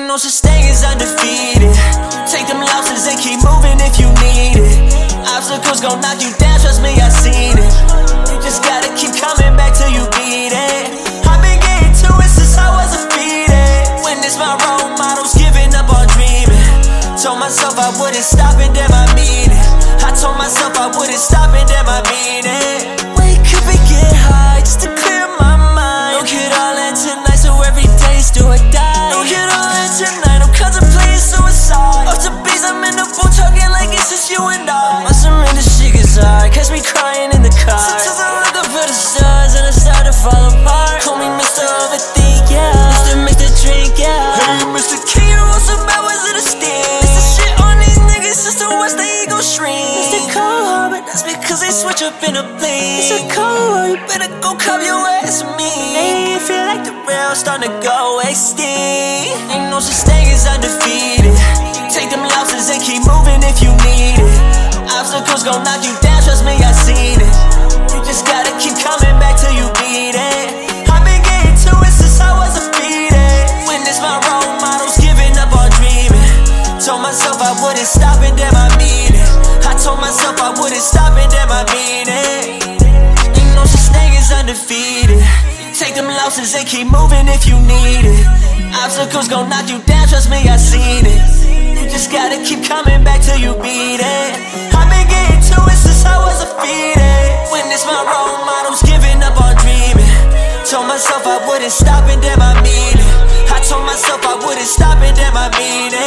no such thing as undefeated. Take them losses and keep moving if you need it. Obstacles gon' knock you down, trust me, I seen it. You just gotta keep coming back till you beat it. I've been getting to it since I was a fetus. When it's my role models giving up on dreaming. Told myself I wouldn't stop and damn I mean it. I told myself I wouldn't stop and damn I mean it. Cold Hard, but that's because they switch up in a blink. Mr. Cold Hard, you better go cover your ass with me. Hey, feel like the real's starting to go extinct. Ain't no such thing as undefeated. Take them losses and keep moving if you need it. Obstacles gon' knock you down, trust me, I seen undefeated. Take them losses and keep moving if you need it. Obstacles gon' knock you down, trust me, I seen it. You just gotta keep coming back till you beat it. I've been getting to it since I was a fetus. When it's my role models giving up on dreaming. Told myself I wouldn't stop and damn I mean it. I told myself I wouldn't stop and damn I mean it.